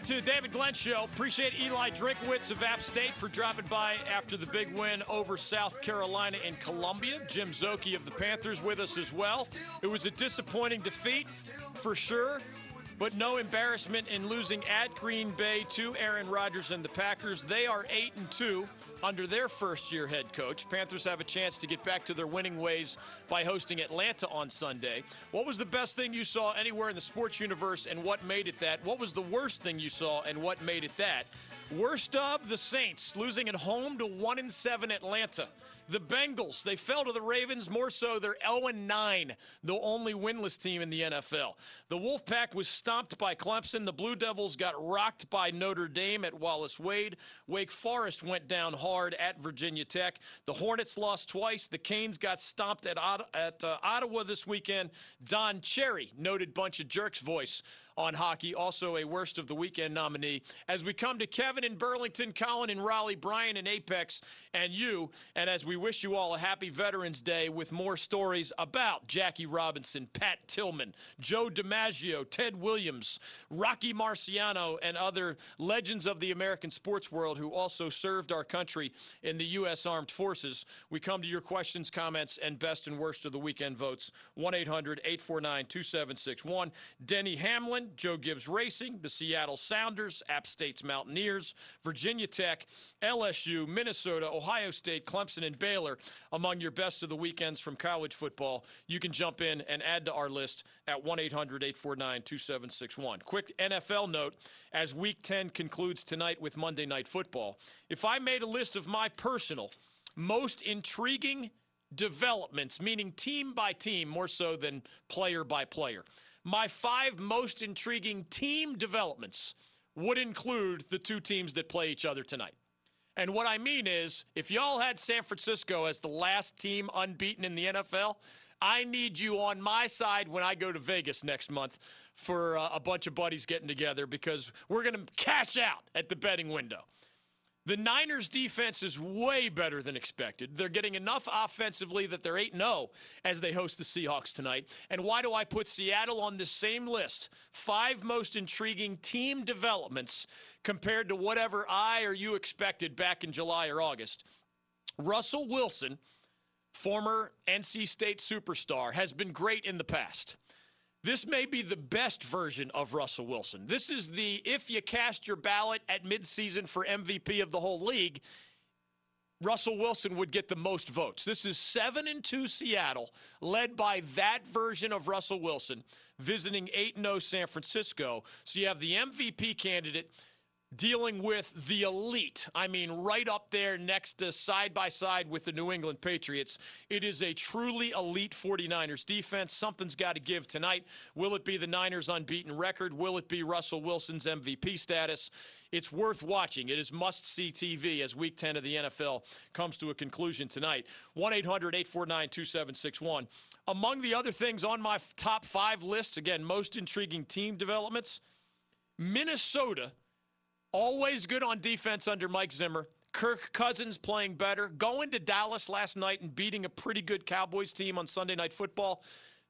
back to the David Glenn Show. Appreciate Eli Drinkwitz of App State for dropping by after the big win over South Carolina and Columbia. Jim Szoke of the Panthers with us as well. It was a disappointing defeat for sure, but no embarrassment in losing at Green Bay to Aaron Rodgers and the Packers. They are 8 and 2 under their first year head coach. Panthers have a chance to get back to their winning ways by hosting Atlanta on Sunday. What was the best thing you saw anywhere in the sports universe and what made it that? What was the worst thing you saw and what made it that? Worst of the Saints losing at home to 1 and 7 Atlanta. The Bengals, they fell to the Ravens. More so, they're 0 9, the only winless team in the NFL. The Wolfpack was stomped by Clemson. The Blue Devils got rocked by Notre Dame at Wallace Wade. Wake Forest went down hard at Virginia Tech. The Hornets lost twice. The Canes got stomped at, at uh, Ottawa this weekend. Don Cherry, noted bunch of jerks voice on hockey, also a worst of the weekend nominee. As we come to Kevin in Burlington, Colin in Raleigh, Brian in Apex, and you, and as we wish you all a happy Veterans Day with more stories about Jackie Robinson, Pat Tillman, Joe DiMaggio, Ted Williams, Rocky Marciano, and other legends of the American sports world who also served our country in the U.S. Armed Forces. We come to your questions, comments, and best and worst of the weekend votes. 1 800 849 2761. Denny Hamlin, Joe Gibbs Racing, the Seattle Sounders, App State's Mountaineers, Virginia Tech, LSU, Minnesota, Ohio State, Clemson, and Baylor among your best of the weekends from college football. You can jump in and add to our list at 1 800 849 2761. Quick NFL note as week 10 concludes tonight with Monday Night Football. If I made a list of my personal most intriguing developments, meaning team by team more so than player by player, my five most intriguing team developments would include the two teams that play each other tonight. And what I mean is, if y'all had San Francisco as the last team unbeaten in the NFL, I need you on my side when I go to Vegas next month for uh, a bunch of buddies getting together because we're going to cash out at the betting window. The Niners defense is way better than expected. They're getting enough offensively that they're 8 0 as they host the Seahawks tonight. And why do I put Seattle on the same list? Five most intriguing team developments compared to whatever I or you expected back in July or August. Russell Wilson, former NC State superstar, has been great in the past. This may be the best version of Russell Wilson. This is the if you cast your ballot at midseason for MVP of the whole league, Russell Wilson would get the most votes. This is 7 and 2 Seattle, led by that version of Russell Wilson, visiting 8 and 0 San Francisco. So you have the MVP candidate dealing with the elite. I mean, right up there next to side by side with the New England Patriots. It is a truly elite 49ers defense. Something's got to give tonight. Will it be the Niners' unbeaten record? Will it be Russell Wilson's MVP status? It's worth watching. It is must see TV as week 10 of the NFL comes to a conclusion tonight. 1 800 849 2761. Among the other things on my top five list, again, most intriguing team developments, Minnesota Always good on defense under Mike Zimmer. Kirk Cousins playing better. Going to Dallas last night and beating a pretty good Cowboys team on Sunday Night Football.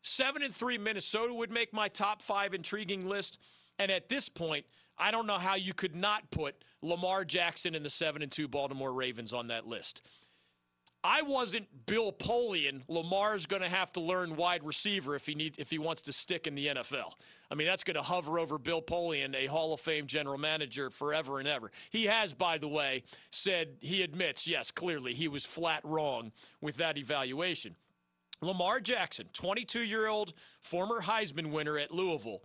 Seven and three Minnesota would make my top five intriguing list. And at this point, I don't know how you could not put Lamar Jackson and the seven and two Baltimore Ravens on that list. I wasn't Bill Polian. Lamar's going to have to learn wide receiver if he need if he wants to stick in the NFL. I mean, that's going to hover over Bill Polian, a Hall of Fame general manager, forever and ever. He has, by the way, said he admits, yes, clearly he was flat wrong with that evaluation. Lamar Jackson, 22 year old former Heisman winner at Louisville,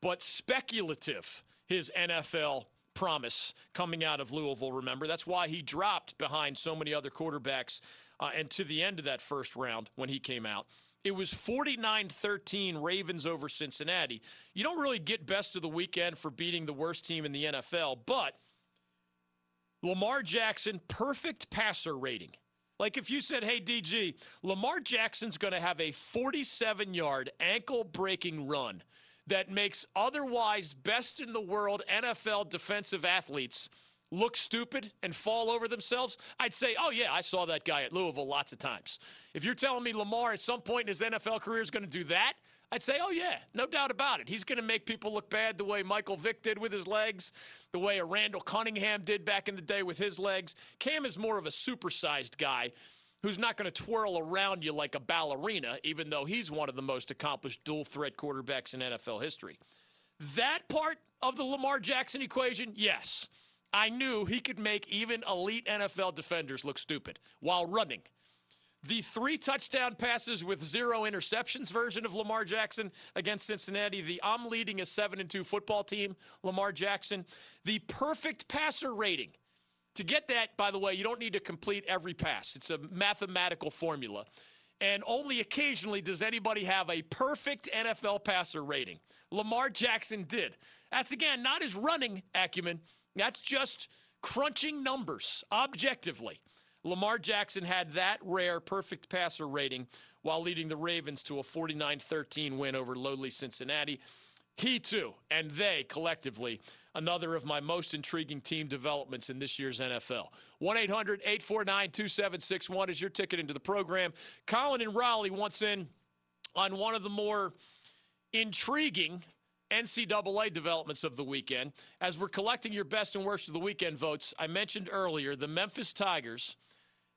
but speculative his NFL promise coming out of Louisville, remember. That's why he dropped behind so many other quarterbacks uh, and to the end of that first round when he came out. It was 49 13 Ravens over Cincinnati. You don't really get best of the weekend for beating the worst team in the NFL, but Lamar Jackson, perfect passer rating. Like if you said, hey, DG, Lamar Jackson's going to have a 47 yard ankle breaking run that makes otherwise best in the world NFL defensive athletes look stupid and fall over themselves, I'd say, oh, yeah, I saw that guy at Louisville lots of times. If you're telling me Lamar at some point in his NFL career is going to do that, I'd say, oh, yeah, no doubt about it. He's going to make people look bad the way Michael Vick did with his legs, the way a Randall Cunningham did back in the day with his legs. Cam is more of a supersized guy who's not going to twirl around you like a ballerina, even though he's one of the most accomplished dual threat quarterbacks in NFL history. That part of the Lamar Jackson equation, yes. I knew he could make even elite NFL defenders look stupid while running. The three touchdown passes with zero interceptions version of Lamar Jackson against Cincinnati. The I'm leading a 7 and 2 football team, Lamar Jackson. The perfect passer rating. To get that, by the way, you don't need to complete every pass, it's a mathematical formula. And only occasionally does anybody have a perfect NFL passer rating. Lamar Jackson did. That's, again, not his running acumen, that's just crunching numbers objectively. Lamar Jackson had that rare perfect passer rating while leading the Ravens to a 49 13 win over lowly Cincinnati. He too, and they collectively, another of my most intriguing team developments in this year's NFL. 1 800 849 2761 is your ticket into the program. Colin and Raleigh once in on one of the more intriguing NCAA developments of the weekend. As we're collecting your best and worst of the weekend votes, I mentioned earlier the Memphis Tigers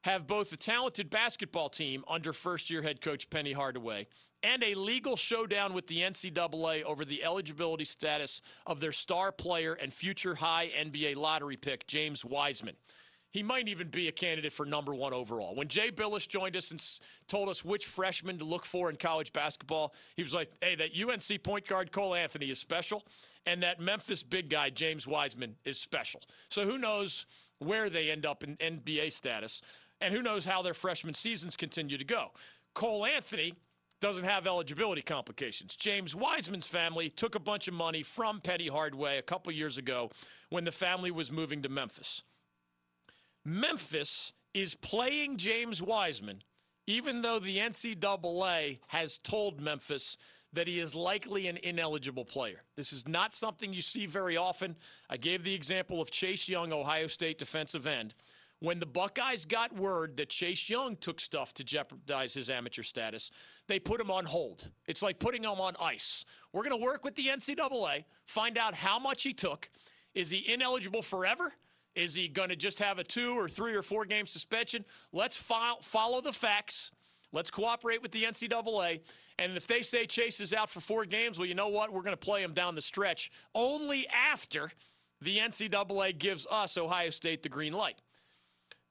have both a talented basketball team under first year head coach Penny Hardaway and a legal showdown with the NCAA over the eligibility status of their star player and future high NBA lottery pick, James Wiseman. He might even be a candidate for number one overall. When Jay Bilas joined us and told us which freshman to look for in college basketball, he was like, hey, that UNC point guard Cole Anthony is special, and that Memphis big guy James Wiseman is special. So who knows where they end up in NBA status, and who knows how their freshman seasons continue to go. Cole Anthony doesn't have eligibility complications. James Wiseman's family took a bunch of money from Penny Hardaway a couple years ago when the family was moving to Memphis. Memphis is playing James Wiseman, even though the NCAA has told Memphis that he is likely an ineligible player. This is not something you see very often. I gave the example of Chase Young, Ohio State defensive end. When the Buckeyes got word that Chase Young took stuff to jeopardize his amateur status, they put him on hold. It's like putting him on ice. We're going to work with the NCAA, find out how much he took. Is he ineligible forever? Is he going to just have a two or three or four game suspension? Let's file, follow the facts. Let's cooperate with the NCAA. And if they say Chase is out for four games, well, you know what? We're going to play him down the stretch only after the NCAA gives us, Ohio State, the green light.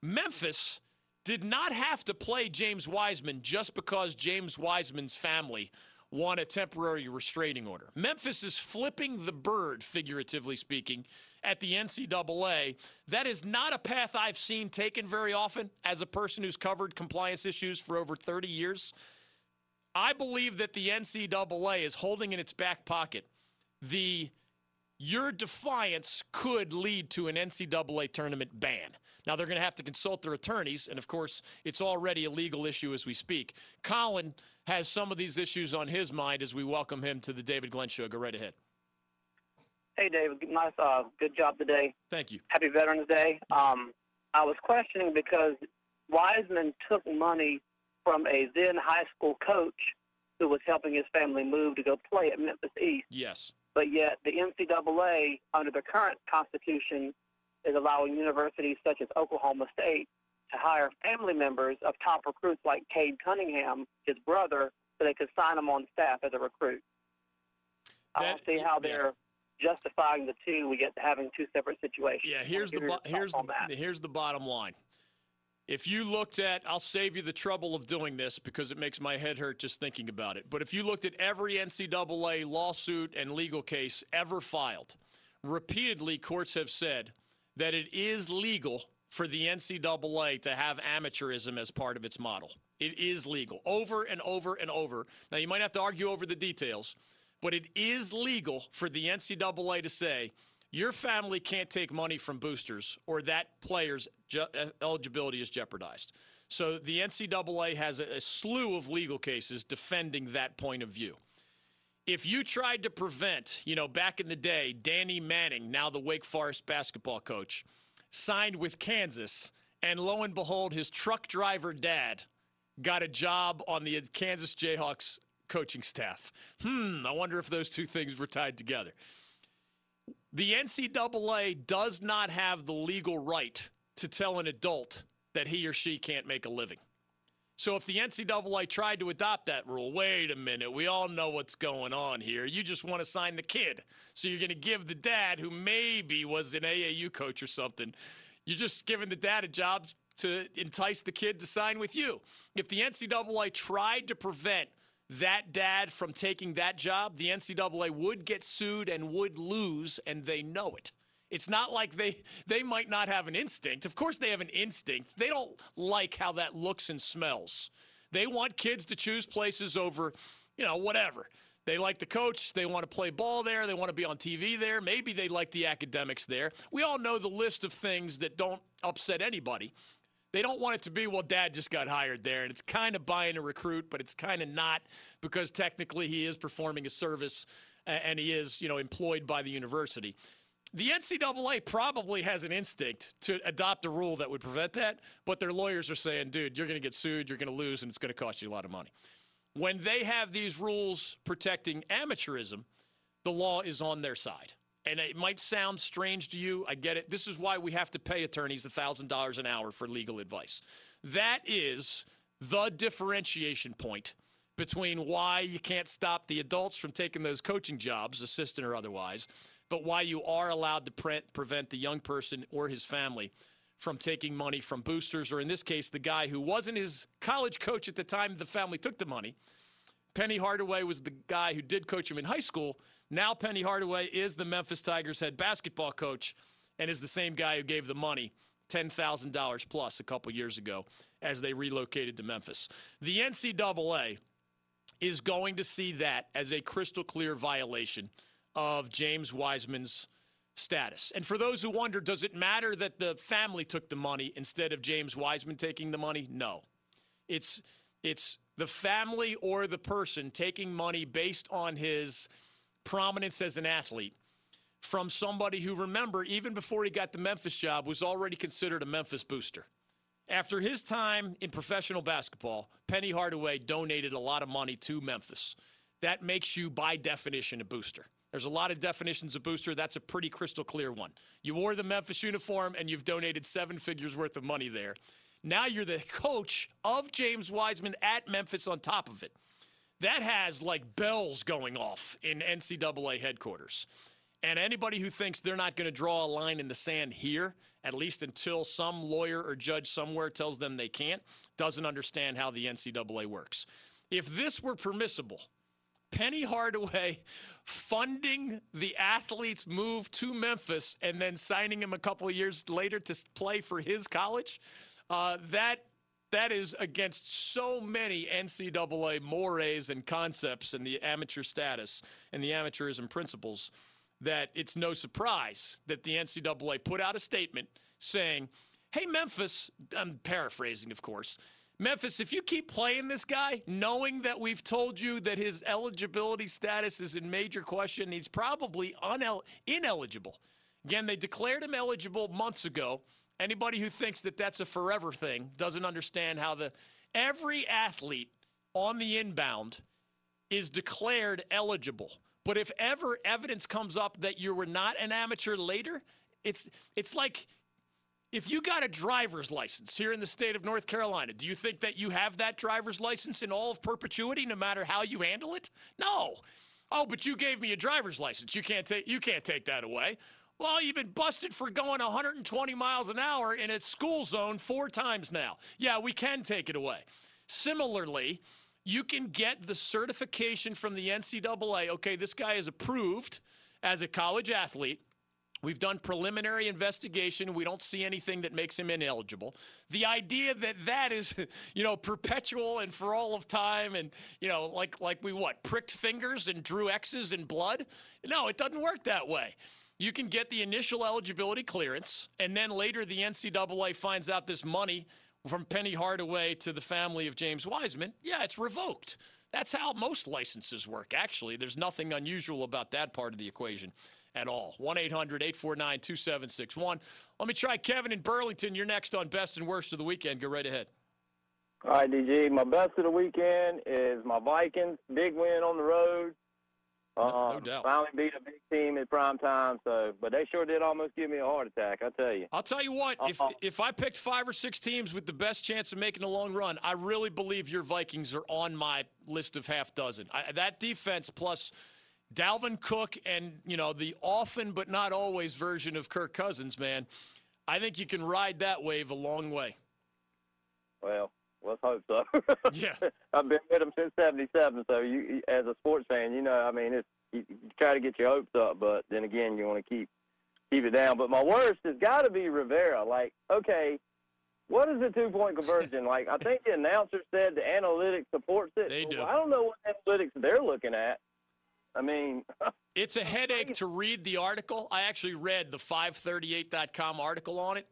Memphis did not have to play James Wiseman just because James Wiseman's family won a temporary restraining order. Memphis is flipping the bird, figuratively speaking, at the NCAA. That is not a path I've seen taken very often as a person who's covered compliance issues for over 30 years. I believe that the NCAA is holding in its back pocket the your defiance could lead to an NCAA tournament ban. Now, they're going to have to consult their attorneys, and of course, it's already a legal issue as we speak. Colin has some of these issues on his mind as we welcome him to the David Glenn Show. Go right ahead. Hey, David. Nice, uh, good job today. Thank you. Happy Veterans Day. Um, I was questioning because Wiseman took money from a then high school coach who was helping his family move to go play at Memphis East. Yes. But yet, the NCAA, under the current constitution, is allowing universities such as Oklahoma State to hire family members of top recruits like Cade Cunningham, his brother, so they could sign him on staff as a recruit. That, I don't see how they're yeah. justifying the two. We get having two separate situations. Yeah, here's the bo- here's the, here's the bottom line. If you looked at, I'll save you the trouble of doing this because it makes my head hurt just thinking about it. But if you looked at every NCAA lawsuit and legal case ever filed, repeatedly courts have said that it is legal for the NCAA to have amateurism as part of its model. It is legal over and over and over. Now, you might have to argue over the details, but it is legal for the NCAA to say, your family can't take money from boosters or that player's uh, eligibility is jeopardized. So the NCAA has a, a slew of legal cases defending that point of view. If you tried to prevent, you know, back in the day, Danny Manning, now the Wake Forest basketball coach, signed with Kansas, and lo and behold, his truck driver dad got a job on the Kansas Jayhawks coaching staff. Hmm, I wonder if those two things were tied together. The NCAA does not have the legal right to tell an adult that he or she can't make a living. So if the NCAA tried to adopt that rule, wait a minute, we all know what's going on here. You just want to sign the kid. So you're going to give the dad, who maybe was an AAU coach or something, you're just giving the dad a job to entice the kid to sign with you. If the NCAA tried to prevent that dad from taking that job, the NCAA would get sued and would lose, and they know it. It's not like they they might not have an instinct. Of course they have an instinct. They don't like how that looks and smells. They want kids to choose places over, you know, whatever. They like the coach. They want to play ball there. They want to be on TV there. Maybe they like the academics there. We all know the list of things that don't upset anybody. They don't want it to be, well, dad just got hired there. And it's kind of buying a recruit, but it's kind of not because technically he is performing a service and he is, you know, employed by the university. The NCAA probably has an instinct to adopt a rule that would prevent that, but their lawyers are saying, dude, you're going to get sued, you're going to lose, and it's going to cost you a lot of money. When they have these rules protecting amateurism, the law is on their side. And it might sound strange to you. I get it. This is why we have to pay attorneys $1,000 an hour for legal advice. That is the differentiation point between why you can't stop the adults from taking those coaching jobs, assistant or otherwise, but why you are allowed to pre- prevent the young person or his family from taking money from boosters, or in this case, the guy who wasn't his college coach at the time the family took the money. Penny Hardaway was the guy who did coach him in high school. Now, Penny Hardaway is the Memphis Tigers head basketball coach and is the same guy who gave the money $10,000 plus a couple years ago as they relocated to Memphis. The NCAA is going to see that as a crystal clear violation of James Wiseman's status. And for those who wonder, does it matter that the family took the money instead of James Wiseman taking the money? No. It's it's the family or the person taking money based on his prominence as an athlete from somebody who remember even before he got the Memphis job was already considered a Memphis booster. After his time in professional basketball, Penny Hardaway donated a lot of money to Memphis. That makes you by definition a booster. There's a lot of definitions of booster. That's a pretty crystal clear one. You wore the Memphis uniform and you've donated seven figures worth of money there. Now you're the coach of James Wiseman at Memphis on top of it. That has like bells going off in NCAA headquarters. And anybody who thinks they're not going to draw a line in the sand here, at least until some lawyer or judge somewhere tells them they can't, doesn't understand how the NCAA works. If this were permissible, Penny Hardaway funding the athlete's move to Memphis and then signing him a couple of years later to play for his college. Uh, that that is against so many NCAA mores and concepts and the amateur status and the amateurism principles that it's no surprise that the NCAA put out a statement saying, "Hey Memphis," I'm paraphrasing, of course Memphis, if you keep playing this guy, knowing that we've told you that his eligibility status is in major question, he's probably unel- ineligible. Again, they declared him eligible months ago. Anybody who thinks that that's a forever thing doesn't understand how the every athlete on the inbound is declared eligible. But if ever evidence comes up that you were not an amateur later, it's it's like if you got a driver's license here in the state of North Carolina, do you think that you have that driver's license in all of perpetuity, no matter how you handle it? No. Oh, but you gave me a driver's license. You can't take you can't take that away. Well, you've been busted for going 120 miles an hour in a school zone four times now. Yeah, we can take it away. Similarly, you can get the certification from the NCAA. Okay, this guy is approved as a college athlete We've done preliminary investigation. We don't see anything that makes him ineligible. The idea that that is, you know, perpetual and for all of time and, you know, like like we what, pricked fingers and drew X's in blood? No, it doesn't work that way. You can get the initial eligibility clearance and then later the NCAA finds out this money from Penny Hardaway to the family of James Wiseman. Yeah, it's revoked. That's how most licenses work, actually. There's nothing unusual about that part of the equation at all. 1 800 849 2761. Let me try Kevin in Burlington. You're next on Best and Worst of the Weekend. Go right ahead. All right, DG. My best of the weekend is my Vikings. Big win on the road. No, no Um, doubt. Finally beat a big team at prime time. So, but they sure did almost give me a heart attack. I tell you. I'll tell you what, if, Uh-uh. if I picked five or six teams with the best chance of making a long run, I really believe your Vikings are on my list of half dozen. I, that defense plus Dalvin Cook and, you know, the often but not always version of Kirk Cousins, man, I think you can ride that wave a long way. Well, let's hope so. Yeah. I've been with them since '77. So, you, as a sports fan, you know, I mean, it's you, you try to get your hopes up, but then again, you want to keep keep it down. But my worst has got to be Rivera. Like, okay. What is the two-point conversion? like, I think the announcer said the analytics supports it. They do. Well, I don't know what analytics they're looking at. I mean, It's a headache to read the article. I actually read the 538.com article on it.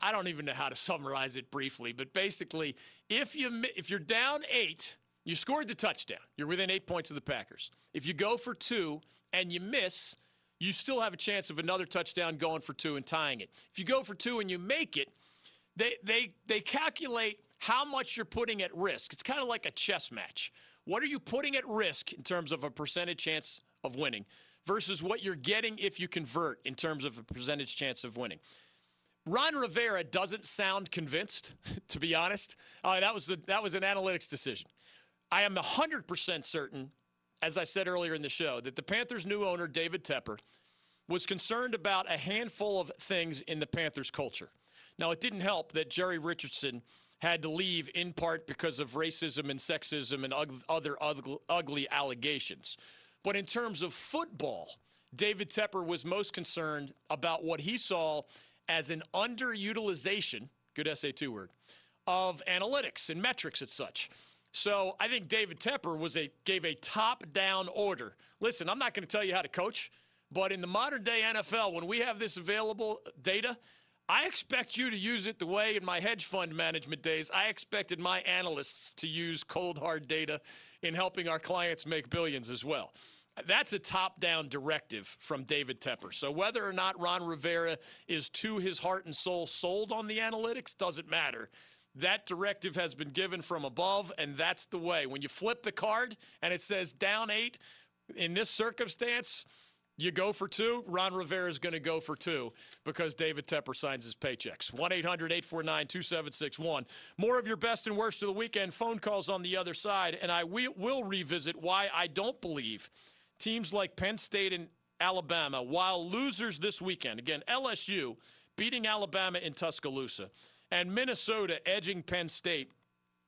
I- don't even know how to summarize it briefly, but basically, if you if you're down 8, you scored the touchdown. You're within 8 points of the Packers. If you go for 2 and you miss, you still have a chance of another touchdown going for 2 and tying it. If you go for 2 and you make it, they they they calculate how much you're putting at risk. It's kind of like a chess match. What are you putting at risk in terms of a percentage chance of winning versus what you're getting if you convert in terms of a percentage chance of winning? Ron Rivera doesn't sound convinced, to be honest. Uh, that was a, that was an analytics decision. I am 100% certain, as I said earlier in the show, that the Panthers' new owner, David Tepper, was concerned about a handful of things in the Panthers culture. Now, it didn't help that Jerry Richardson had to leave in part because of racism and sexism and other ugly allegations. But in terms of football, David Tepper was most concerned about what he saw as an underutilization, good SAT word, of analytics and metrics and such. So I think David Tepper was a gave a top-down order. Listen, I'm not going to tell you how to coach, but in the modern day NFL, when we have this available data, I expect you to use it the way in my hedge fund management days I expected my analysts to use cold hard data in helping our clients make billions as well. That's a top down directive from David Tepper. So whether or not Ron Rivera is to his heart and soul sold on the analytics doesn't matter. That directive has been given from above, and that's the way. When you flip the card and it says down eight, in this circumstance, you go for two. Ron Rivera is going to go for two because David Tepper signs his paychecks. 1 800 849 2761. More of your best and worst of the weekend. Phone calls on the other side. And I will revisit why I don't believe teams like Penn State and Alabama, while losers this weekend, again, LSU beating Alabama in Tuscaloosa, and Minnesota edging Penn State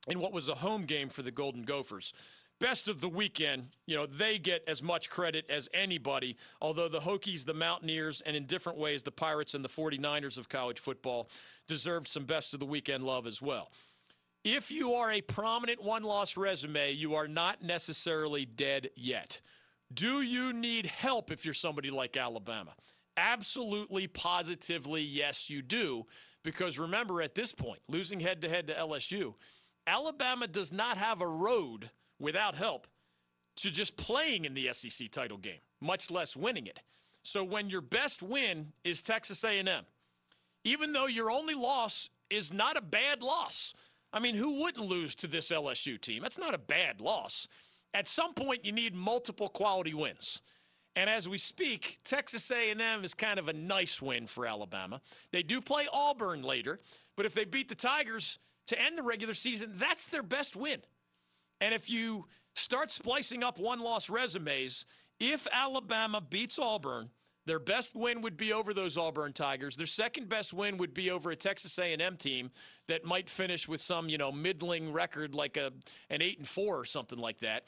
in what was a home game for the Golden Gophers. Best of the weekend, you know, they get as much credit as anybody, although the Hokies, the Mountaineers, and in different ways, the Pirates and the 49ers of college football deserved some best of the weekend love as well. If you are a prominent one loss resume, you are not necessarily dead yet. Do you need help if you're somebody like Alabama? Absolutely, positively, yes, you do. Because remember, at this point, losing head to head to LSU, Alabama does not have a road without help to just playing in the SEC title game, much less winning it. So when your best win is Texas A&M, even though your only loss is not a bad loss. I mean, who wouldn't lose to this LSU team? That's not a bad loss. At some point you need multiple quality wins. And as we speak, Texas A&M is kind of a nice win for Alabama. They do play Auburn later, but if they beat the Tigers to end the regular season, that's their best win. And if you start splicing up one-loss resumes, if Alabama beats Auburn, their best win would be over those Auburn Tigers. Their second best win would be over a Texas A&M team that might finish with some, you know, middling record like a an 8 and 4 or something like that.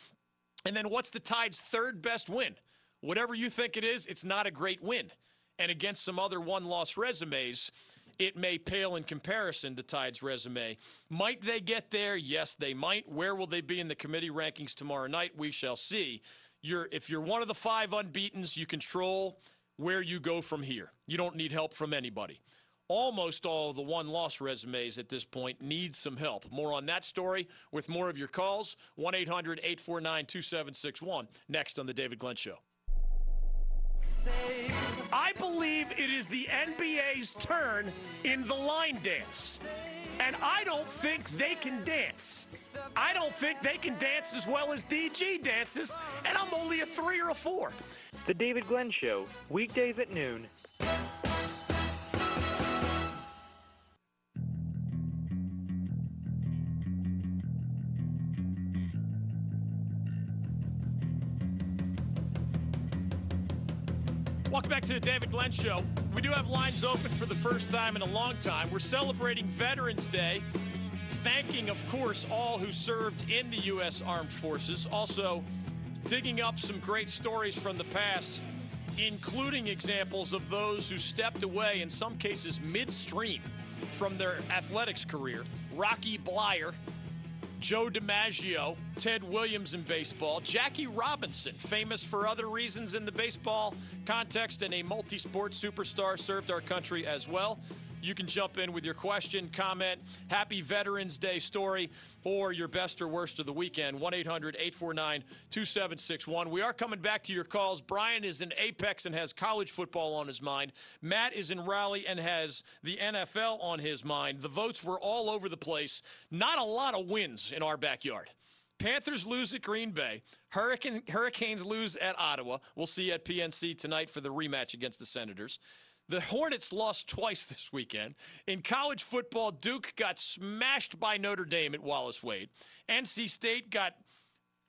And then what's the Tide's third best win? Whatever you think it is, it's not a great win. And against some other one-loss resumes, it may pale in comparison to Tide's resume. Might they get there? Yes, they might. Where will they be in the committee rankings tomorrow night? We shall see. You're, if you're one of the five unbeatens, you control where you go from here. You don't need help from anybody. Almost all of the one loss resumes at this point need some help. More on that story with more of your calls. 1 800 849 2761. Next on The David Glenn Show. I believe it is the NBA's turn in the line dance. And I don't think they can dance. I don't think they can dance as well as DG dances, and I'm only a three or a four. The David Glenn Show, weekdays at noon. Welcome back to the David Glenn Show. We do have lines open for the first time in a long time. We're celebrating Veterans Day, thanking, of course, all who served in the U.S. Armed Forces. Also, digging up some great stories from the past, including examples of those who stepped away, in some cases midstream, from their athletics career. Rocky Bleier, Joe DiMaggio, Ted Williams in baseball, Jackie Robinson, famous for other reasons in the baseball context and a multi sport superstar, served our country as well. You can jump in with your question, comment, happy Veterans Day story, or your best or worst of the weekend. 1 800 849 2761. We are coming back to your calls. Brian is in Apex and has college football on his mind. Matt is in Raleigh and has the NFL on his mind. The votes were all over the place. Not a lot of wins in our backyard. Panthers lose at Green Bay. Hurricane, Hurricanes lose at Ottawa. We'll see you at PNC tonight for the rematch against the Senators. The Hornets lost twice this weekend. In college football, Duke got smashed by Notre Dame at Wallace Wade. NC State got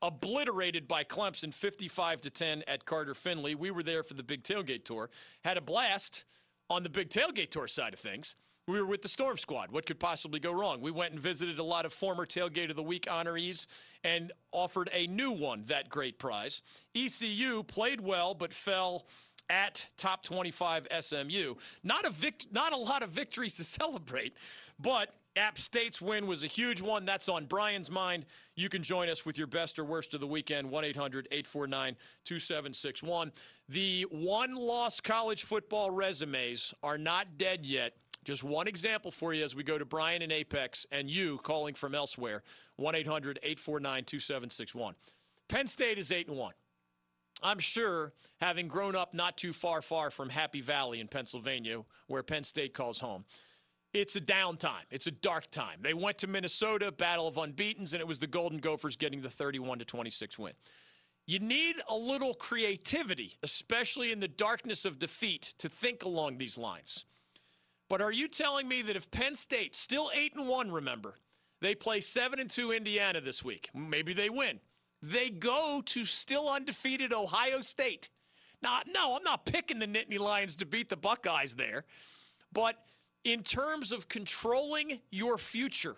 obliterated by Clemson 55 to 10 at Carter Finley. We were there for the Big Tailgate Tour. Had a blast on the Big Tailgate Tour side of things. We were with the Storm Squad. What could possibly go wrong? We went and visited a lot of former Tailgate of the Week honorees and offered a new one that great prize. ECU played well but fell at top 25 SMU. Not a vict- not a lot of victories to celebrate, but App State's win was a huge one. That's on Brian's mind. You can join us with your best or worst of the weekend, 1 800 849 2761. The one loss college football resumes are not dead yet. Just one example for you as we go to Brian and Apex and you calling from elsewhere, 1 800 849 2761. Penn State is 8 and 1. I'm sure, having grown up not too far, far from Happy Valley in Pennsylvania, where Penn State calls home, it's a downtime. It's a dark time. They went to Minnesota, battle of unbeaten's, and it was the Golden Gophers getting the 31 to 26 win. You need a little creativity, especially in the darkness of defeat, to think along these lines. But are you telling me that if Penn State, still 8 and 1, remember, they play 7 and 2 Indiana this week, maybe they win they go to still undefeated Ohio State. Now, no, I'm not picking the Nittany Lions to beat the Buckeyes there, but in terms of controlling your future,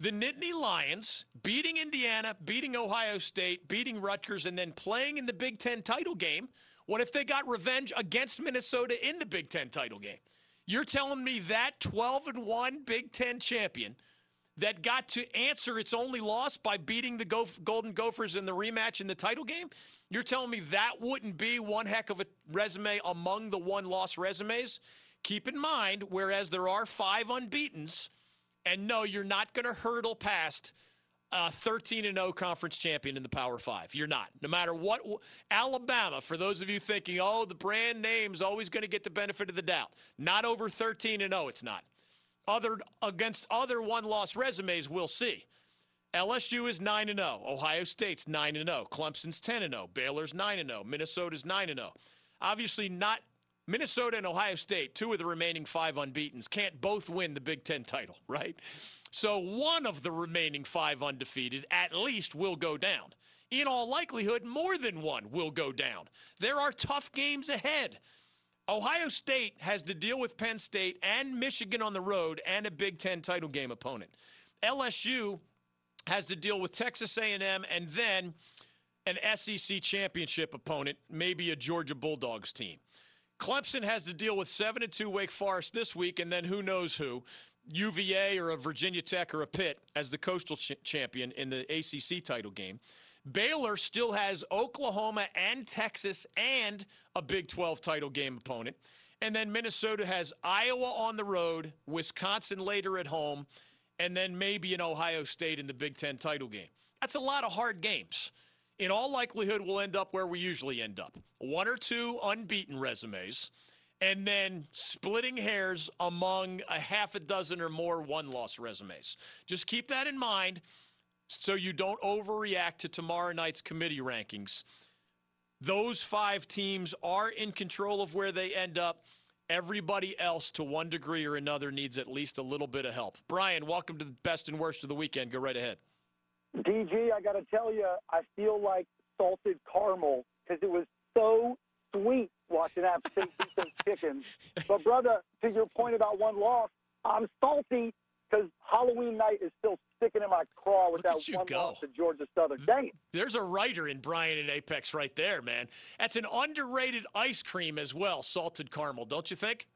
the Nittany Lions beating Indiana, beating Ohio State, beating Rutgers, and then playing in the Big Ten title game. What if they got revenge against Minnesota in the Big Ten title game? You're telling me that 12 and 1 Big Ten champion that got to answer its only loss by beating the Gof- Golden Gophers in the rematch in the title game? You're telling me that wouldn't be one heck of a resume among the one loss resumes? Keep in mind, whereas there are five unbeatens, and no, you're not going to hurdle past a 13 and 0 conference champion in the Power Five. You're not. No matter what. Alabama, for those of you thinking, oh, the brand name's always going to get the benefit of the doubt. Not over 13 and 0, it's not other against other one-loss resumes, we'll see. LSU is 9 and 0. Ohio State's 9 and 0. Clemson's 10 and 0. Baylor's 9 and 0. Minnesota's 9 and 0. Obviously not Minnesota and Ohio State, two of the remaining 5 unbeatens can't both win the Big 10 title, right? So one of the remaining 5 undefeated at least will go down. In all likelihood, more than one will go down. There are tough games ahead. Ohio State has to deal with Penn State and Michigan on the road and a Big Ten title game opponent. LSU has to deal with Texas A&M and then an SEC championship opponent, maybe a Georgia Bulldogs team. Clemson has to deal with 7 and 2 Wake Forest this week and then who knows who, UVA or a Virginia Tech or a Pitt as the coastal ch- champion in the ACC title game. Baylor still has Oklahoma and Texas and a Big 12 title game opponent. And then Minnesota has Iowa on the road, Wisconsin later at home, and then maybe an Ohio State in the Big 10 title game. That's a lot of hard games. in all likelihood, we'll end up where we usually end up one or two unbeaten resumes, and then splitting hairs among a half a dozen or more one loss resumes. Just keep that in mind so you don't overreact to tomorrow night's committee rankings. Those five teams are in control of where they end up. Everybody else, to one degree or another, needs at least a little bit of help. Brian, welcome to the best and worst of the weekend. Go right ahead. DG, I got to tell you, I feel like salted caramel because it was so sweet watching that State beat chickens. But, brother, to your point about one loss, I'm salty because Halloween night is still sticking in my craw with Look that one you loss to Georgia Southern. Dang it. There's a writer in Brian and Apex right there, man. That's an underrated ice cream as well, salted caramel, don't you think?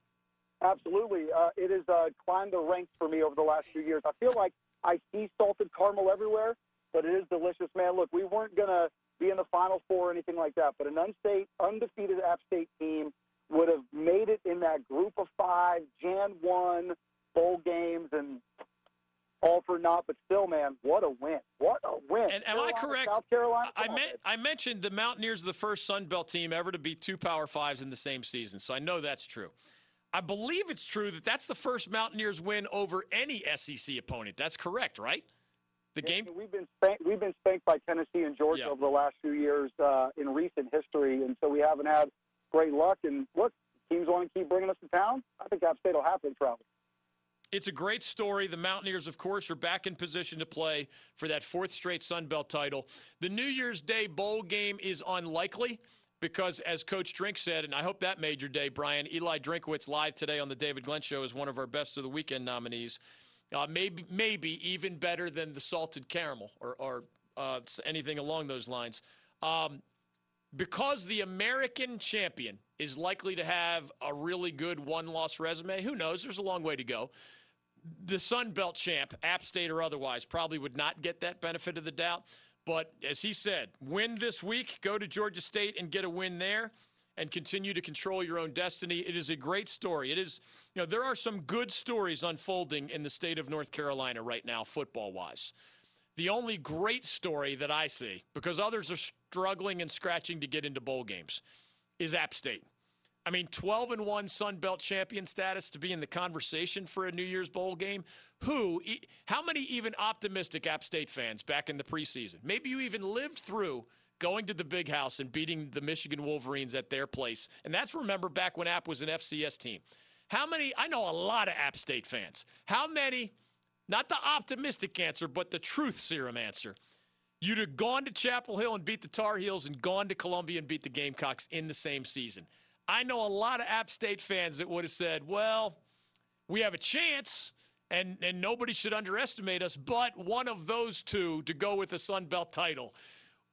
Absolutely. Uh, it has uh, climbed the ranks for me over the last few years. I feel like I see salted caramel everywhere, but it is delicious, man. Look, we weren't going to be in the Final Four or anything like that, but an unstate, undefeated App State team would have made it in that group of five, Jan 1 bowl games, and all for naught. But still, man, what a win. What a win. And am I correct? South Carolina? I on, meant. I mentioned the Mountaineers are the first Sun Belt team ever to beat two Power Fives in the same season, so I know that's true. I believe it's true that that's the first Mountaineers win over any SEC opponent. That's correct, right? The Yeah, game. we've been spanked, we've been spanked by Tennessee and Georgia Yeah. over the last few years uh, in recent history, and so we haven't had great luck. And look, teams want to keep bringing us to town. I think App State will happily travel. It's a great story. The Mountaineers, of course, are back in position to play for that fourth straight Sun Belt title. The New Year's Day bowl game is unlikely because, as Coach Drink said, and I hope that made your day, Brian, Eli Drinkwitz live today on the David Glenn Show is one of our best of the weekend nominees. Uh, maybe, maybe even better than the salted caramel or, or uh, anything along those lines. Um, because the American champion is likely to have a really good one loss resume, who knows? There's a long way to go. The Sun Belt champ, App State or otherwise, probably would not get that benefit of the doubt. But as he said, win this week, go to Georgia State and get a win there and continue to control your own destiny. It is a great story. It is, you know, there are some good stories unfolding in the state of North Carolina right now, football wise. The only great story that I see, because others are struggling and scratching to get into bowl games, is App State. I mean, 12 and 1 Sun Belt champion status to be in the conversation for a New Year's bowl game. Who, how many even optimistic App State fans back in the preseason? Maybe you even lived through going to the big house and beating the Michigan Wolverines at their place. And that's remember back when App was an FCS team. How many, I know a lot of App State fans. How many, not the optimistic answer, but the truth serum answer, you'd have gone to Chapel Hill and beat the Tar Heels and gone to Columbia and beat the Gamecocks in the same season. I know a lot of App State fans that would have said, well, we have a chance and, and nobody should underestimate us, but one of those two to go with the Sun Belt title,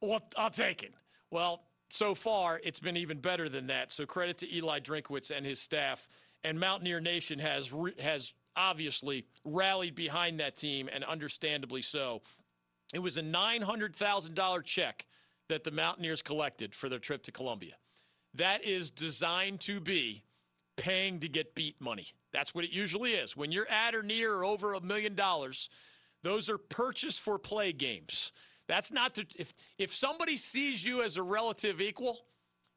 well, I'll take it. Well, so far, it's been even better than that. So credit to Eli Drinkwitz and his staff. And Mountaineer Nation has has obviously rallied behind that team, and understandably so. It was a $900,000 check that the Mountaineers collected for their trip to Columbia. That is designed to be paying to get beat money. That's what it usually is. When you're at or near or over a million dollars, those are purchase for play games. That's not to, if if somebody sees you as a relative equal,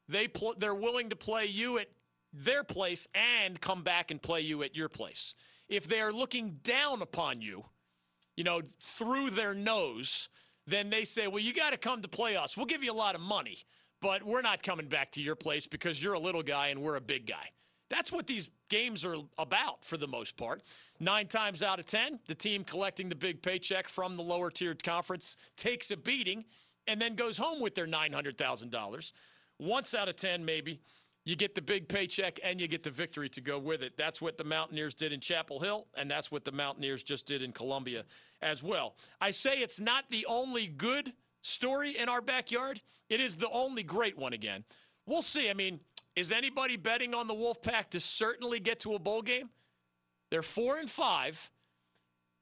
they pl- they're willing to play you at their place and come back and play you at your place. If they are looking down upon you, you know, through their nose, then they say, well, you got to come to play us. We'll give you a lot of money, but we're not coming back to your place because you're a little guy and we're a big guy. That's what these games are about for the most part. Nine times out of 10, the team collecting the big paycheck from the lower tiered conference takes a beating and then goes home with their $900,000. Once out of 10, maybe, you get the big paycheck and you get the victory to go with it. That's what the Mountaineers did in Chapel Hill, and that's what the Mountaineers just did in Columbia as well. I say it's not the only good story in our backyard, it is the only great one again. We'll see. I mean, is anybody betting on the Wolfpack to certainly get to a bowl game? They're four and five.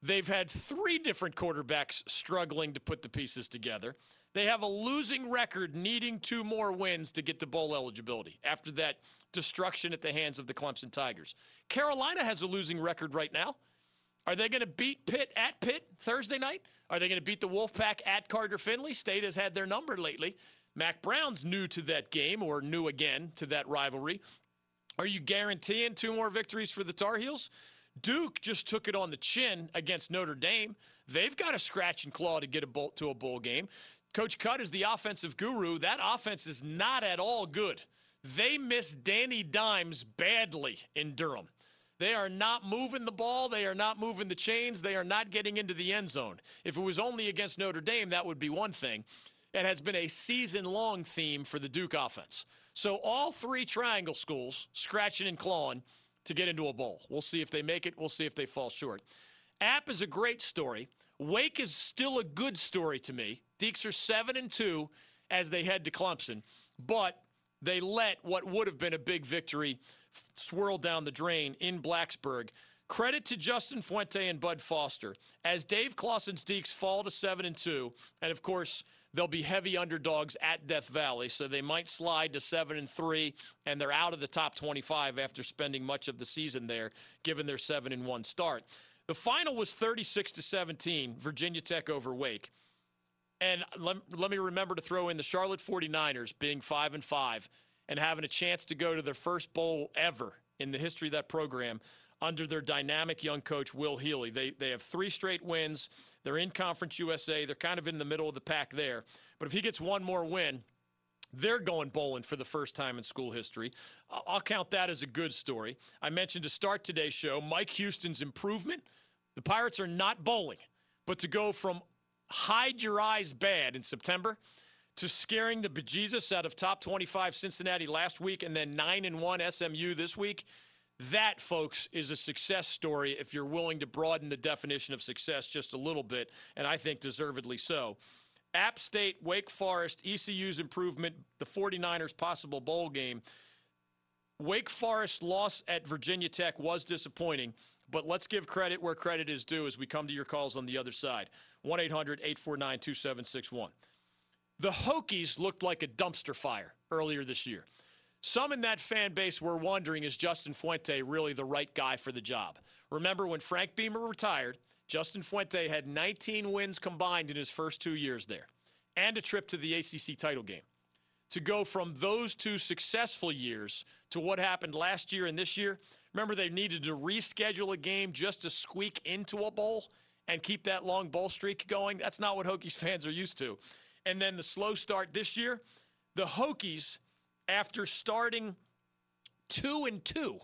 They've had three different quarterbacks struggling to put the pieces together. They have a losing record, needing two more wins to get to bowl eligibility after that destruction at the hands of the Clemson Tigers. Carolina has a losing record right now. Are they going to beat Pitt at Pitt Thursday night? Are they going to beat the Wolfpack at Carter Finley? State has had their number lately. Mack Brown's new to that game, or new again to that rivalry. Are you guaranteeing two more victories for the Tar Heels? Duke just took it on the chin against Notre Dame. They've got a scratch and claw to get a bowl, to a bowl game. Coach Cut is the offensive guru. That offense is not at all good. They miss Danny Dimes badly in Durham. They are not moving the ball. They are not moving the chains. They are not getting into the end zone. If it was only against Notre Dame, that would be one thing. It has been a season long theme for the Duke offense. So all three triangle schools scratching and clawing to get into a bowl. We'll see if they make it. We'll see if they fall short. App is a great story. Wake is still a good story to me. Deacs are seven and two as they head to Clemson, but they let what would have been a big victory swirl down the drain in Blacksburg. Credit to Justin Fuente and Bud Foster as Dave Clawson's Deacs fall to seven and two, and of course they'll be heavy underdogs at Death Valley, so they might slide to seven and three, and they're out of the top 25 after spending much of the season there, given their seven and one start. The final was 36 to 17, Virginia Tech over Wake. And let, let me remember to throw in the Charlotte 49ers being 5 and 5 and having a chance to go to their first bowl ever in the history of that program under their dynamic young coach Will Healy. They they have three straight wins. They're in Conference USA. They're kind of in the middle of the pack there. But if he gets one more win, they're going bowling for the first time in school history. I'll count that as a good story. I mentioned to start today's show Mike Houston's improvement. The Pirates are not bowling, but to go from hide your eyes bad in September to scaring the bejesus out of top 25 Cincinnati last week and then 9 and 1 SMU this week. That, folks, is a success story if you're willing to broaden the definition of success just a little bit, and I think deservedly so. App State, Wake Forest, ECU's improvement, the 49ers' possible bowl game. Wake Forest loss at Virginia Tech was disappointing, but let's give credit where credit is due as we come to your calls on the other side. 1 800 849 2761. The Hokies looked like a dumpster fire earlier this year. Some in that fan base were wondering is Justin Fuente really the right guy for the job? Remember when Frank Beamer retired, Justin Fuente had 19 wins combined in his first two years there and a trip to the ACC title game. To go from those two successful years to what happened last year and this year, remember they needed to reschedule a game just to squeak into a bowl and keep that long bowl streak going. That's not what Hokies fans are used to. And then the slow start this year, the Hokies, after starting two and two,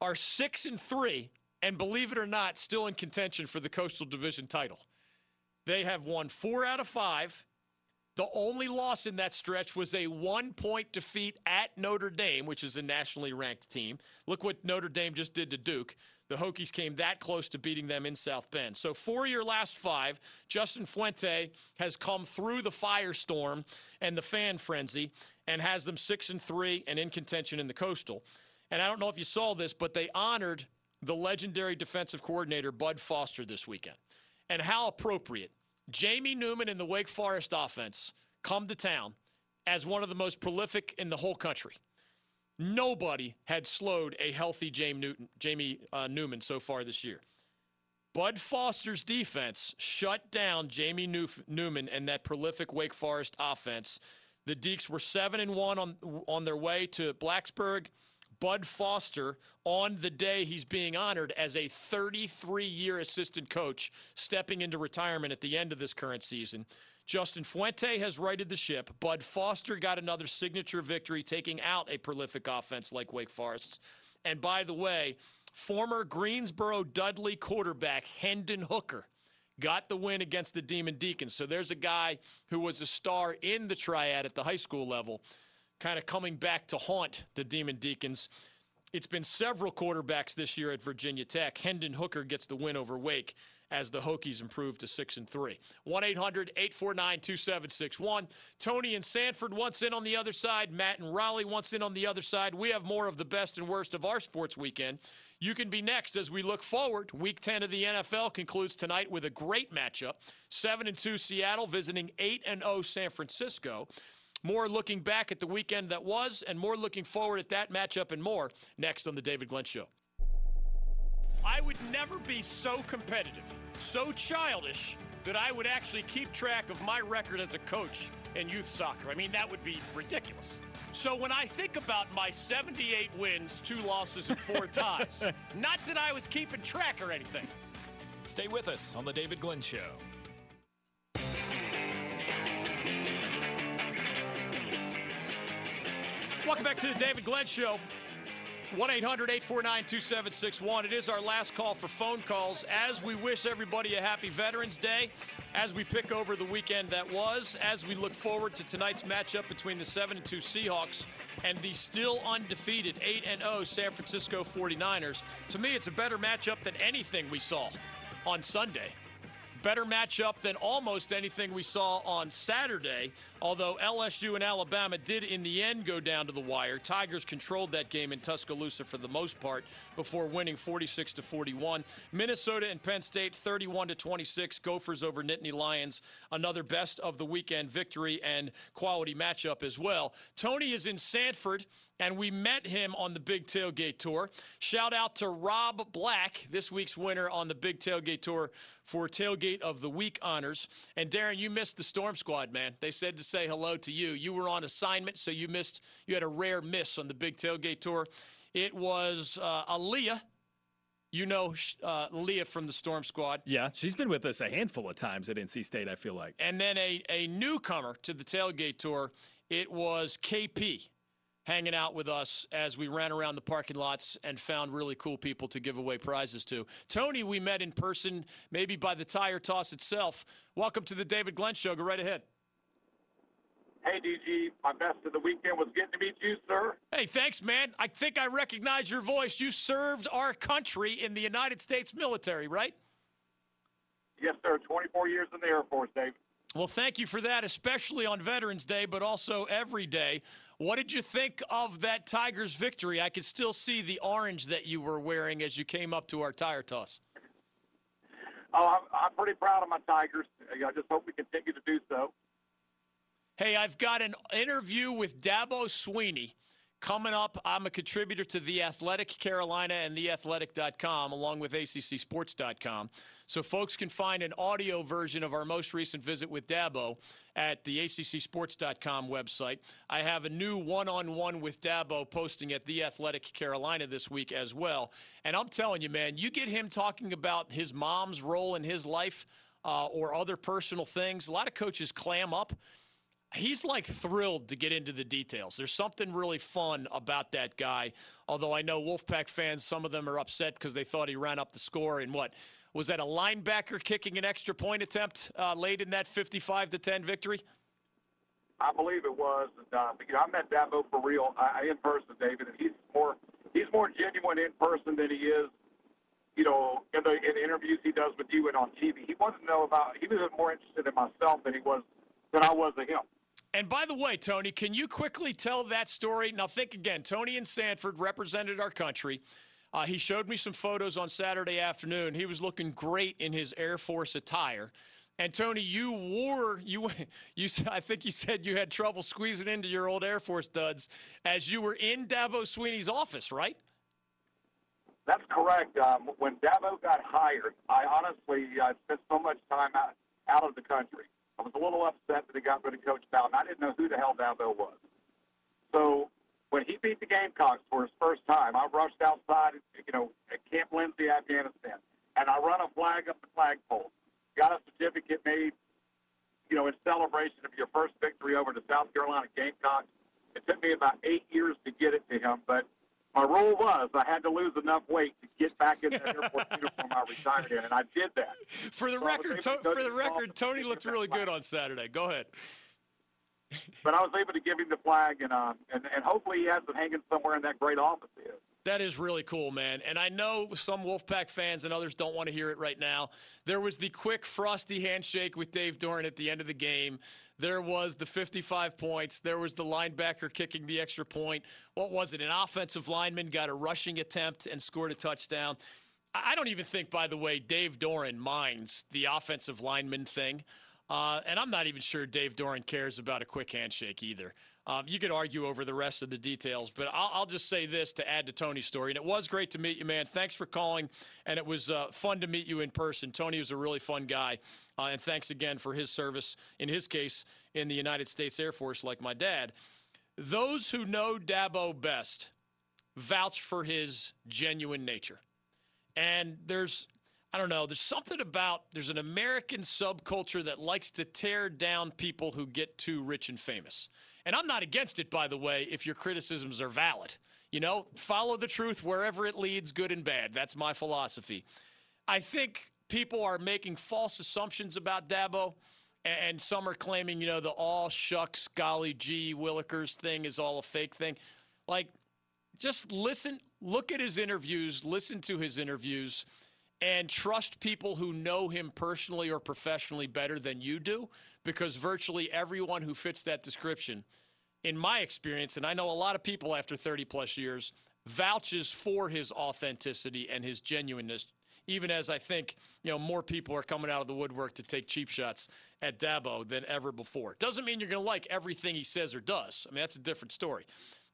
are six and three, and believe it or not, still in contention for the Coastal Division title. They have won four out of five. The only loss in that stretch was a one point defeat at Notre Dame, which is a nationally ranked team. Look what Notre Dame just did to Duke. The Hokies came that close to beating them in South Bend. So, for your last five, Justin Fuente has come through the firestorm and the fan frenzy and has them six and three and in contention in the Coastal. And I don't know if you saw this, but they honored the legendary defensive coordinator, Bud Foster, this weekend. And how appropriate. Jamie Newman and the Wake Forest offense come to town as one of the most prolific in the whole country. Nobody had slowed a healthy Jamie, Newton, Jamie uh, Newman so far this year. Bud Foster's defense shut down Jamie New- Newman and that prolific Wake Forest offense. The Deacs were seven and one on on their way to Blacksburg. Bud Foster, on the day he's being honored as a 33 year assistant coach, stepping into retirement at the end of this current season. Justin Fuente has righted the ship. Bud Foster got another signature victory, taking out a prolific offense like Wake Forest's. And by the way, former Greensboro Dudley quarterback Hendon Hooker got the win against the Demon Deacons. So there's a guy who was a star in the triad at the high school level, kind of coming back to haunt the Demon Deacons. It's been several quarterbacks this year at Virginia Tech. Hendon Hooker gets the win over Wake as the Hokies improve to 6 and 3. 1-800-849-2761. Tony and Sanford once in on the other side, Matt and Raleigh once in on the other side. We have more of the best and worst of our sports weekend. You can be next as we look forward. Week 10 of the NFL concludes tonight with a great matchup. 7 and 2 Seattle visiting 8 and 0 San Francisco. More looking back at the weekend that was, and more looking forward at that matchup and more next on The David Glenn Show. I would never be so competitive, so childish, that I would actually keep track of my record as a coach in youth soccer. I mean, that would be ridiculous. So when I think about my 78 wins, two losses, and four ties, not that I was keeping track or anything. Stay with us on The David Glenn Show. Welcome back to the David Glenn Show. 1 800 849 2761. It is our last call for phone calls as we wish everybody a happy Veterans Day, as we pick over the weekend that was, as we look forward to tonight's matchup between the 7 and 2 Seahawks and the still undefeated 8 and 0 San Francisco 49ers. To me, it's a better matchup than anything we saw on Sunday better matchup than almost anything we saw on Saturday. Although LSU and Alabama did in the end go down to the wire, Tigers controlled that game in Tuscaloosa for the most part before winning 46 to 41. Minnesota and Penn State 31 to 26. Gophers over Nittany Lions, another best of the weekend victory and quality matchup as well. Tony is in Sanford and we met him on the Big Tailgate Tour. Shout out to Rob Black, this week's winner on the Big Tailgate Tour for Tailgate of the Week honors. And Darren, you missed the Storm Squad, man. They said to say hello to you. You were on assignment, so you missed. You had a rare miss on the Big Tailgate Tour. It was uh, Aaliyah. You know uh, Leah from the Storm Squad. Yeah, she's been with us a handful of times at NC State, I feel like. And then a, a newcomer to the tailgate tour, it was KP hanging out with us as we ran around the parking lots and found really cool people to give away prizes to. Tony, we met in person, maybe by the tire toss itself. Welcome to the David Glenn Show. Go right ahead. Hey, DG, my best of the weekend was getting to meet you, sir. Hey, thanks, man. I think I recognize your voice. You served our country in the United States military, right? Yes, sir. 24 years in the Air Force, David. Well, thank you for that, especially on Veterans Day, but also every day. What did you think of that Tigers victory? I could still see the orange that you were wearing as you came up to our tire toss. Oh, I'm, I'm pretty proud of my Tigers. I just hope we continue to do so. Hey, I've got an interview with Dabo Swinney Coming up, I'm a contributor to The Athletic Carolina and TheAthletic.com, along with ACCSports.com. So folks can find an audio version of our most recent visit with Dabo at the ACCSports.com website. I have a new one-on-one with Dabo posting at The Athletic Carolina this week as well. And I'm telling you, man, you get him talking about his mom's role in his life uh, or other personal things. A lot of coaches clam up he's like thrilled to get into the details. There's something really fun about that guy. Although I know Wolfpack fans, some of them are upset because they thought he ran up the score in what was that a linebacker kicking an extra point attempt uh, late in that 55 to 10 victory? I believe it was. And, uh, I met Dabo for real uh, in person, David, and he's more he's more genuine in person than he is, you know, in the in the interviews he does with you and on TV. He wanted to know about. He was more interested in myself than he was than I was in him. And by the way, Tony, can you quickly tell that story? Now, think again. Tony in Sanford represented our country. Uh, he showed me some photos on Saturday afternoon. He was looking great in his Air Force attire. And Tony, you wore you you. I think you said you had trouble squeezing into your old Air Force duds as you were in Dabo Swinney's office, right? That's correct. Um, when Dabo got hired, I honestly uh, spent so much time out out of the country I was a little upset that he got rid of Coach Bowden. I didn't know who the hell Dabo was. So when he beat the Gamecocks for his first time, I rushed outside, you know, at Camp Lindsay, Afghanistan, and I run a flag up the flagpole. Got a certificate made, you know, in celebration of your first victory over the South Carolina Gamecocks. It took me about eight years to get it to him, but my rule was I had to lose enough weight to get back in the Air Force uniform I retired in, and I did that. For the so record, to, for the record, Tony looked really good on Saturday. Go ahead. but I was able to give him the flag, and uh, and and hopefully he has it hanging somewhere in that great office. Is. That is really cool, man. And I know some Wolfpack fans and others don't want to hear it right now. There was the quick, frosty handshake with Dave Doeren at the end of the game. There was the 55 points. There was the linebacker kicking the extra point. What was it? An offensive lineman got a rushing attempt and scored a touchdown. I don't even think, by the way, Dave Doeren minds the offensive lineman thing. Uh, and I'm not even sure Dave Doeren cares about a quick handshake either. Um, you could argue over the rest of the details, but I'll, I'll, just say this to add to Tony's story. And it was great to meet you, man. Thanks for calling, and it was uh, fun to meet you in person. Tony was a really fun guy, uh, and thanks again for his service, in his case, in the United States Air Force, like my dad. Those who know Dabo best vouch for his genuine nature. And there's I don't know. There's something about there's an American subculture that likes to tear down people who get too rich and famous. And I'm not against it, by the way, if your criticisms are valid. You know, follow the truth wherever it leads, good and bad. That's my philosophy. I think people are making false assumptions about Dabo, and some are claiming, you know, the all shucks, golly gee, Willikers thing is all a fake thing. Like, just listen, look at his interviews, listen to his interviews and trust people who know him personally or professionally better than you do because virtually everyone who fits that description in my experience and I know a lot of people after 30 plus years vouches for his authenticity and his genuineness even as I think, you know, more people are coming out of the woodwork to take cheap shots at Dabo than ever before. Doesn't mean you're going to like everything he says or does. I mean, that's a different story.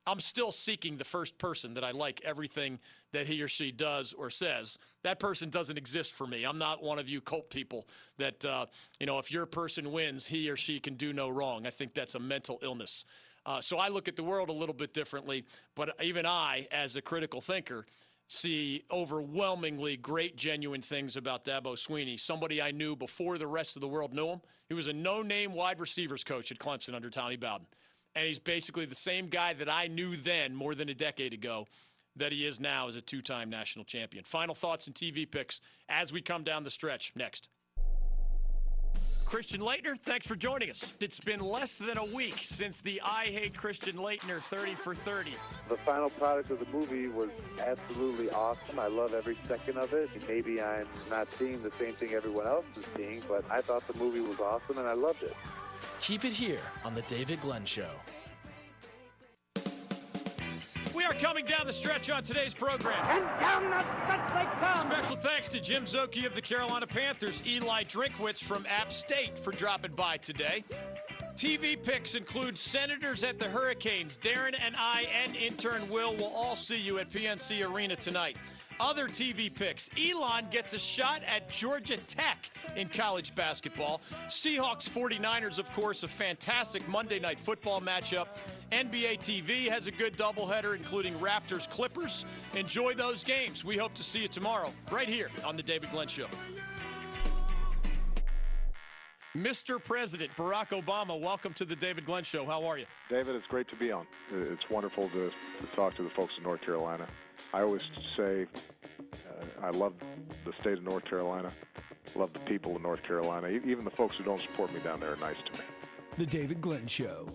I'm still seeking the first person that I like everything that he or she does or says. That person doesn't exist for me. I'm not one of you cult people that, uh, you know, if your person wins, he or she can do no wrong. I think that's a mental illness. Uh, so I look at the world a little bit differently, but even I, as a critical thinker, see overwhelmingly great, genuine things about Dabo Swinney. somebody I knew before the rest of the world knew him. He was a no name wide receivers coach at Clemson under Tommy Bowden and he's basically the same guy that I knew then more than a decade ago that he is now as a two time national champion. Final thoughts and TV picks as we come down the stretch next. Christian Laettner, thanks for joining us. It's been less than a week since the I Hate Christian Laettner 30 for 30. The final product of the movie was absolutely awesome. I love every second of it. Maybe I'm not seeing the same thing everyone else is seeing, but I thought the movie was awesome and I loved it. Keep it here on The David Glenn Show. We are coming down the stretch on today's program. And down the stretch they come. Special thanks to Jim Szoke of the Carolina Panthers, Eli Drinkwitz from App State for dropping by today. TV picks include Senators at the Hurricanes. Darren and I and intern Will will all see you at PNC Arena tonight. Other TV picks Elon gets a shot at Georgia Tech in college basketball. Seahawks 49ers, of course, a fantastic Monday night football matchup. NBA TV has a good doubleheader, including Raptors Clippers. Enjoy those games. We hope to see you tomorrow, right here on The David Glenn Show. Mr. President Barack Obama, welcome to the David Glenn Show. How are you? David, it's great to be on. It's wonderful to, to talk to the folks in North Carolina. I always say uh, I love the state of North Carolina, love the people of North Carolina. Even the folks who don't support me down there are nice to me. The David Glenn Show.